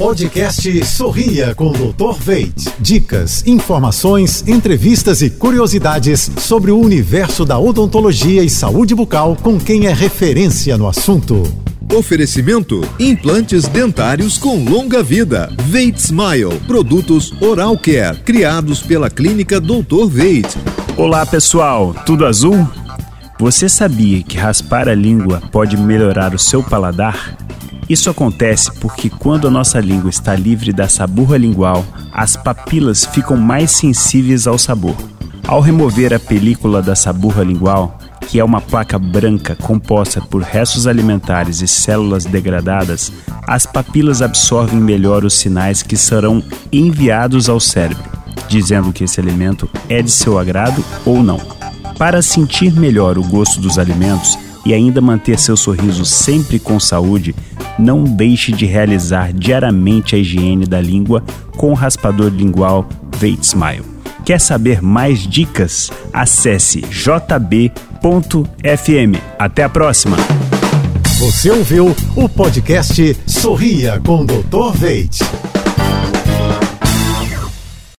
Podcast Sorria com o Dr. Veit. Dicas, informações, entrevistas e curiosidades sobre o universo da odontologia e saúde bucal com quem é referência no assunto. Oferecimento: implantes dentários com longa vida. Veit Smile, produtos Oral Care, criados pela clínica Dr. Veit. Olá, pessoal, tudo azul? Você sabia que raspar a língua pode melhorar o seu paladar? Isso acontece porque quando a nossa língua está livre da saburra lingual, as papilas ficam mais sensíveis ao sabor. Ao remover a película da saburra lingual, que é uma placa branca composta por restos alimentares e células degradadas, as papilas absorvem melhor os sinais que serão enviados ao cérebro, dizendo que esse alimento é de seu agrado ou não. Para sentir melhor o gosto dos alimentos e ainda manter seu sorriso sempre com saúde, não deixe de realizar diariamente a higiene da língua com o raspador lingual Veit Smile. Quer saber mais dicas? Acesse jb.fm. Até a próxima! Você ouviu o podcast Sorria com Dr. Veit.